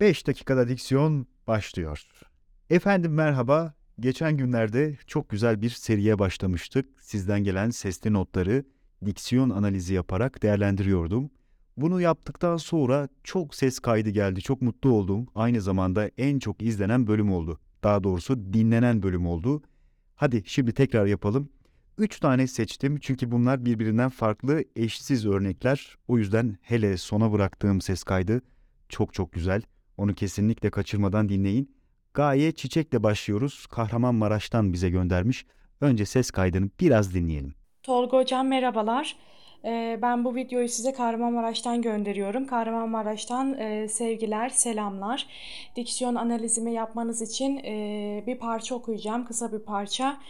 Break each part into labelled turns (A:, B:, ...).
A: 5 dakikada diksiyon başlıyor. Efendim merhaba. Geçen günlerde çok güzel bir seriye başlamıştık. Sizden gelen sesli notları diksiyon analizi yaparak değerlendiriyordum. Bunu yaptıktan sonra çok ses kaydı geldi. Çok mutlu oldum. Aynı zamanda en çok izlenen bölüm oldu. Daha doğrusu dinlenen bölüm oldu. Hadi şimdi tekrar yapalım. Üç tane seçtim çünkü bunlar birbirinden farklı eşsiz örnekler. O yüzden hele sona bıraktığım ses kaydı çok çok güzel. Onu kesinlikle kaçırmadan dinleyin. Gaye Çiçek'le başlıyoruz. Kahramanmaraş'tan bize göndermiş. Önce ses kaydını biraz dinleyelim.
B: Tolga Hocam merhabalar. Ee, Ben bu videoyu size Kahramanmaraş'tan gönderiyorum. Kahramanmaraş'tan e, sevgiler, selamlar. Diksiyon analizimi yapmanız için e, bir parça okuyacağım, kısa bir parça.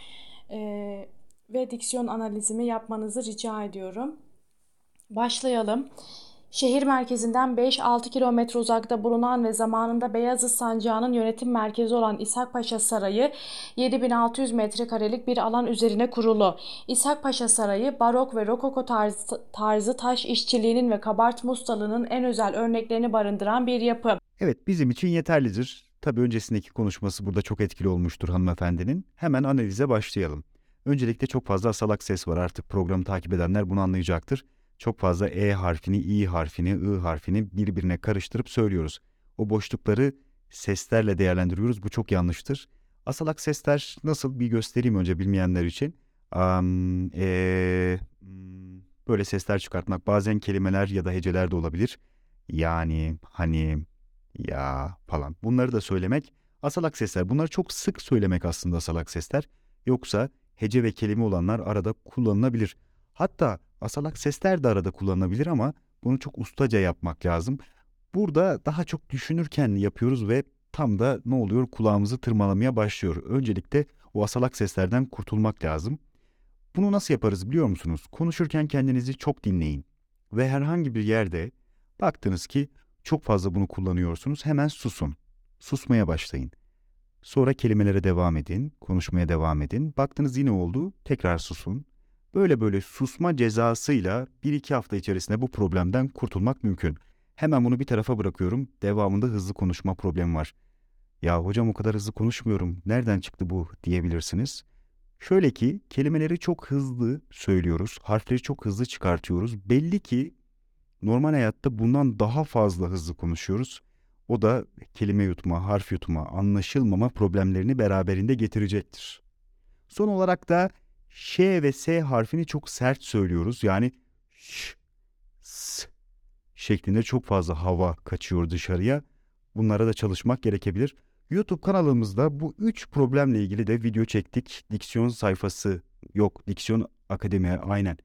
B: Ee, Ve diksiyon analizimi yapmanızı rica ediyorum. Başlayalım. Şehir merkezinden 5-6 kilometre uzakta bulunan ve zamanında Beyazıt Sancağı'nın yönetim merkezi olan İshakpaşa Sarayı 7600 metrekarelik bir alan üzerine kurulu. İshakpaşa Sarayı barok ve rokoko tarzı, tarzı taş işçiliğinin ve kabartma ustalığının en özel örneklerini barındıran bir yapı.
A: Evet bizim için yeterlidir. Tabii öncesindeki konuşması burada çok etkili olmuştur hanımefendinin. Hemen analize başlayalım. Öncelikle çok fazla asalak ses var artık programı takip edenler bunu anlayacaktır. Çok fazla E harfini, İ harfini, I harfini birbirine karıştırıp söylüyoruz. O boşlukları seslerle değerlendiriyoruz. Bu çok yanlıştır. Asalak sesler nasıl bir göstereyim önce bilmeyenler için. Am, e, mm, böyle sesler çıkartmak bazen kelimeler ya da heceler de olabilir. Yani, hani, ya falan. Bunları da söylemek asalak sesler. Bunları çok sık söylemek aslında asalak sesler. Yoksa hece ve kelime olanlar arada kullanılabilir. Hatta asalak sesler de arada kullanılabilir ama bunu çok ustaca yapmak lazım. Burada daha çok düşünürken yapıyoruz ve tam da ne oluyor kulağımızı tırmalamaya başlıyor. Öncelikle o asalak seslerden kurtulmak lazım. Bunu nasıl yaparız biliyor musunuz? Konuşurken kendinizi çok dinleyin ve herhangi bir yerde baktınız ki çok fazla bunu kullanıyorsunuz hemen susun. Susmaya başlayın. Sonra kelimelere devam edin, konuşmaya devam edin. Baktınız yine oldu, tekrar susun. Böyle böyle susma cezasıyla bir iki hafta içerisinde bu problemden kurtulmak mümkün. Hemen bunu bir tarafa bırakıyorum. Devamında hızlı konuşma problemi var. Ya hocam o kadar hızlı konuşmuyorum. Nereden çıktı bu diyebilirsiniz. Şöyle ki kelimeleri çok hızlı söylüyoruz. Harfleri çok hızlı çıkartıyoruz. Belli ki normal hayatta bundan daha fazla hızlı konuşuyoruz. O da kelime yutma, harf yutma, anlaşılmama problemlerini beraberinde getirecektir. Son olarak da Ş ve S harfini çok sert söylüyoruz. Yani ş, s şeklinde çok fazla hava kaçıyor dışarıya. Bunlara da çalışmak gerekebilir. YouTube kanalımızda bu üç problemle ilgili de video çektik. Diksiyon sayfası yok. Diksiyon Akademi aynen.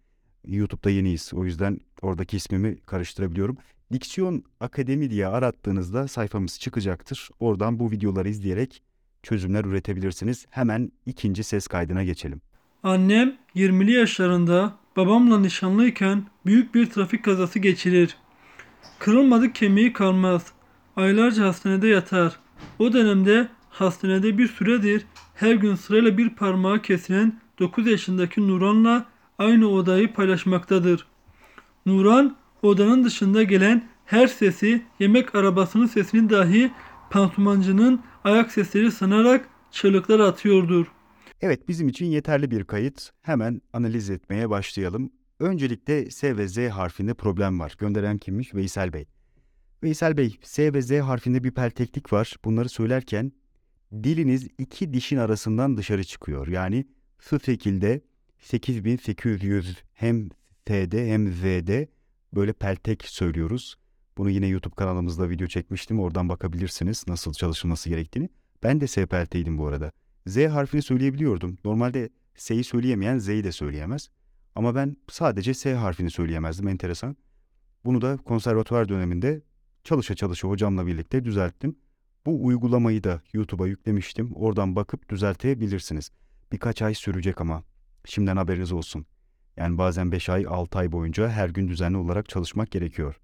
A: YouTube'da yeniyiz. O yüzden oradaki ismimi karıştırabiliyorum. Diksiyon Akademi diye arattığınızda sayfamız çıkacaktır. Oradan bu videoları izleyerek çözümler üretebilirsiniz. Hemen ikinci ses kaydına geçelim.
C: Annem 20'li yaşlarında babamla nişanlıyken büyük bir trafik kazası geçirir. Kırılmadık kemiği kalmaz. Aylarca hastanede yatar. O dönemde hastanede bir süredir her gün sırayla bir parmağı kesilen 9 yaşındaki Nuran'la aynı odayı paylaşmaktadır. Nuran odanın dışında gelen her sesi, yemek arabasının sesini dahi pansumancının ayak sesleri sanarak çığlıklar atıyordur.
A: Evet bizim için yeterli bir kayıt. Hemen analiz etmeye başlayalım. Öncelikle S ve Z harfinde problem var. Gönderen kimmiş? Veysel Bey. Veysel Bey, S ve Z harfinde bir pelteklik var. Bunları söylerken diliniz iki dişin arasından dışarı çıkıyor. Yani şu şekilde 8800 hem T'de hem Z'de böyle peltek söylüyoruz. Bunu yine YouTube kanalımızda video çekmiştim. Oradan bakabilirsiniz nasıl çalışılması gerektiğini. Ben de S pelteydim bu arada. Z harfini söyleyebiliyordum. Normalde S'yi söyleyemeyen Z'yi de söyleyemez. Ama ben sadece S harfini söyleyemezdim. Enteresan. Bunu da konservatuvar döneminde çalışa çalışa hocamla birlikte düzelttim. Bu uygulamayı da YouTube'a yüklemiştim. Oradan bakıp düzeltebilirsiniz. Birkaç ay sürecek ama. Şimdiden haberiniz olsun. Yani bazen 5 ay, 6 ay boyunca her gün düzenli olarak çalışmak gerekiyor.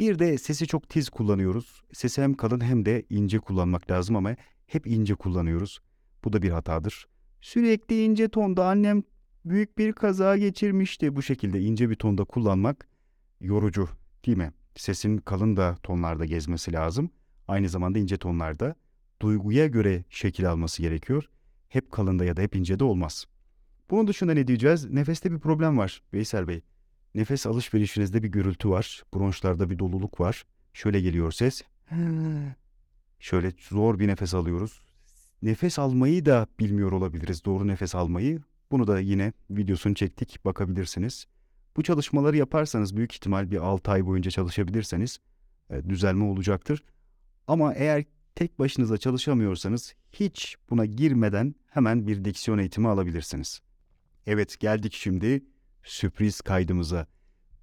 A: Bir de sesi çok tiz kullanıyoruz. Sesi hem kalın hem de ince kullanmak lazım ama hep ince kullanıyoruz. Bu da bir hatadır. Sürekli ince tonda annem büyük bir kaza geçirmişti. Bu şekilde ince bir tonda kullanmak yorucu değil mi? Sesin kalın da tonlarda gezmesi lazım. Aynı zamanda ince tonlarda. Duyguya göre şekil alması gerekiyor. Hep kalında ya da hep incede olmaz. Bunun dışında ne diyeceğiz? Nefeste bir problem var Veysel Bey. Nefes alışverişinizde bir gürültü var. Bronşlarda bir doluluk var. Şöyle geliyor ses. Şöyle zor bir nefes alıyoruz. Nefes almayı da bilmiyor olabiliriz. Doğru nefes almayı. Bunu da yine videosunu çektik. Bakabilirsiniz. Bu çalışmaları yaparsanız büyük ihtimal bir 6 ay boyunca çalışabilirseniz e, düzelme olacaktır. Ama eğer tek başınıza çalışamıyorsanız hiç buna girmeden hemen bir diksiyon eğitimi alabilirsiniz. Evet geldik şimdi sürpriz kaydımıza.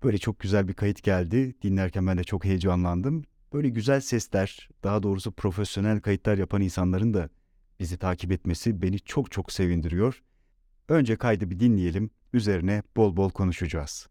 A: Böyle çok güzel bir kayıt geldi. Dinlerken ben de çok heyecanlandım. Böyle güzel sesler, daha doğrusu profesyonel kayıtlar yapan insanların da bizi takip etmesi beni çok çok sevindiriyor. Önce kaydı bir dinleyelim, üzerine bol bol konuşacağız.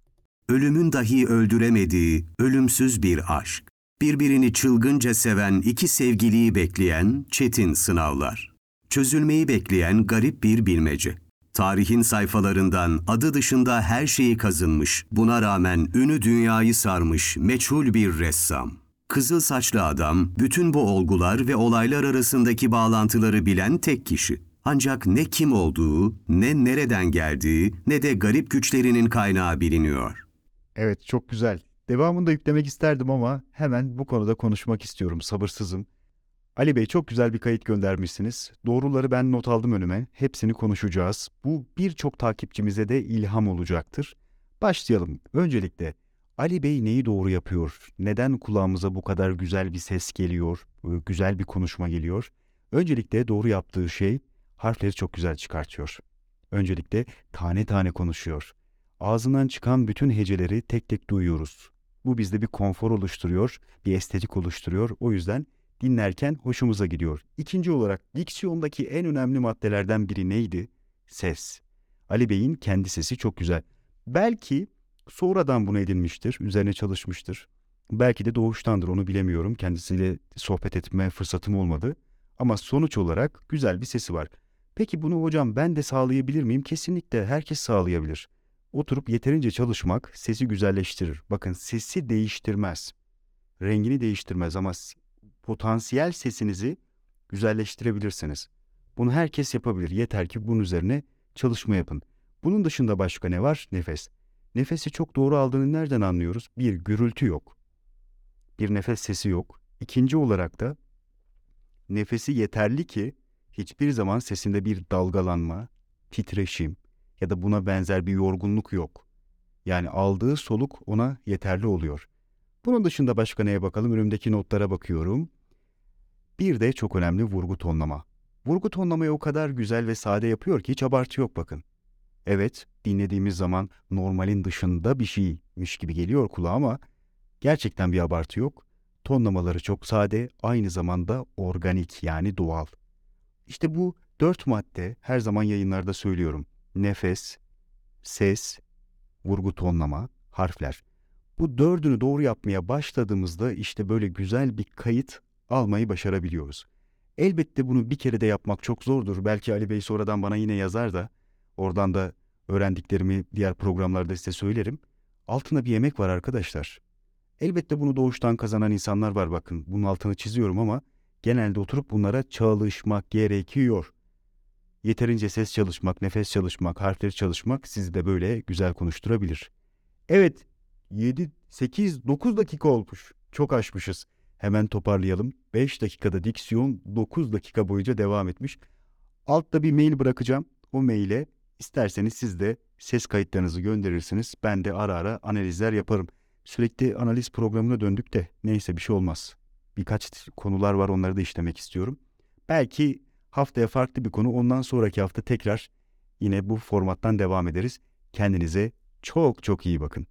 D: Ölümün dahi öldüremediği ölümsüz bir aşk. Birbirini çılgınca seven iki sevgiliyi bekleyen çetin sınavlar. Çözülmeyi bekleyen garip bir bilmece. Tarihin sayfalarından adı dışında her şeyi kazınmış, buna rağmen ünü dünyayı sarmış meçhul bir ressam. Kızıl saçlı adam, bütün bu olgular ve olaylar arasındaki bağlantıları bilen tek kişi. Ancak ne kim olduğu, ne nereden geldiği, ne de garip güçlerinin kaynağı biliniyor.
A: Evet çok güzel. Devamını da yüklemek isterdim ama hemen bu konuda konuşmak istiyorum. Sabırsızım. Ali Bey çok güzel bir kayıt göndermişsiniz. Doğruları ben not aldım önüme. Hepsini konuşacağız. Bu birçok takipçimize de ilham olacaktır. Başlayalım. Öncelikle Ali Bey neyi doğru yapıyor? Neden kulağımıza bu kadar güzel bir ses geliyor? e, Güzel bir konuşma geliyor? Öncelikle doğru yaptığı şey harfleri çok güzel çıkartıyor. Öncelikle tane tane konuşuyor. Ağzından çıkan bütün heceleri tek tek duyuyoruz. Bu bizde bir konfor oluşturuyor, bir estetik oluşturuyor. O yüzden dinlerken hoşumuza gidiyor. İkinci olarak diksiyondaki en önemli maddelerden biri neydi? Ses. Ali Bey'in kendi sesi çok güzel. Belki sonradan bunu edinmiştir, üzerine çalışmıştır. Belki de doğuştandır onu bilemiyorum. Kendisiyle sohbet etme fırsatım olmadı. Ama sonuç olarak güzel bir sesi var. Peki bunu hocam ben de sağlayabilir miyim? Kesinlikle herkes sağlayabilir. Oturup yeterince çalışmak sesi güzelleştirir. Bakın sesi değiştirmez. Rengini değiştirmez ama potansiyel sesinizi güzelleştirebilirsiniz. Bunu herkes yapabilir. Yeter ki bunun üzerine çalışma yapın. Bunun dışında başka ne var? Nefes. Nefesi çok doğru aldığını nereden anlıyoruz? Bir, gürültü yok. Bir nefes sesi yok. İkinci olarak da nefesi yeterli ki hiçbir zaman sesinde bir dalgalanma, titreşim ya da buna benzer bir yorgunluk yok. Yani aldığı soluk ona yeterli oluyor. Bunun dışında başka neye bakalım? Önümdeki notlara bakıyorum. Bir de çok önemli vurgu tonlama. Vurgu tonlamayı o kadar güzel ve sade yapıyor ki hiç abartı yok bakın. Evet, dinlediğimiz zaman normalin dışında bir şeymiş gibi geliyor kulağa ama gerçekten bir abartı yok. Tonlamaları çok sade, aynı zamanda organik yani doğal. İşte bu dört madde her zaman yayınlarda söylüyorum. Nefes, ses, vurgu tonlama, harfler. Bu dördünü doğru yapmaya başladığımızda işte böyle güzel bir kayıt almayı başarabiliyoruz. Elbette bunu bir kere de yapmak çok zordur. Belki Ali Bey sonradan bana yine yazar da oradan da öğrendiklerimi diğer programlarda size söylerim. Altında bir emek var arkadaşlar. Elbette bunu doğuştan kazanan insanlar var bakın. Bunun altını çiziyorum ama genelde oturup bunlara çalışmak gerekiyor. Yeterince ses çalışmak, nefes çalışmak, harfleri çalışmak sizi de böyle güzel konuşturabilir. Evet, 7, 8, 9 dakika olmuş. Çok aşmışız. Hemen toparlayalım. 5 dakikada diksiyon 9 dakika boyunca devam etmiş. Altta bir mail bırakacağım. O maile isterseniz siz de ses kayıtlarınızı gönderirsiniz. Ben de ara ara analizler yaparım. Sürekli analiz programına döndük de neyse bir şey olmaz. Birkaç konular var onları da işlemek istiyorum. Belki haftaya farklı bir konu ondan sonraki hafta tekrar yine bu formattan devam ederiz. Kendinize çok çok iyi bakın.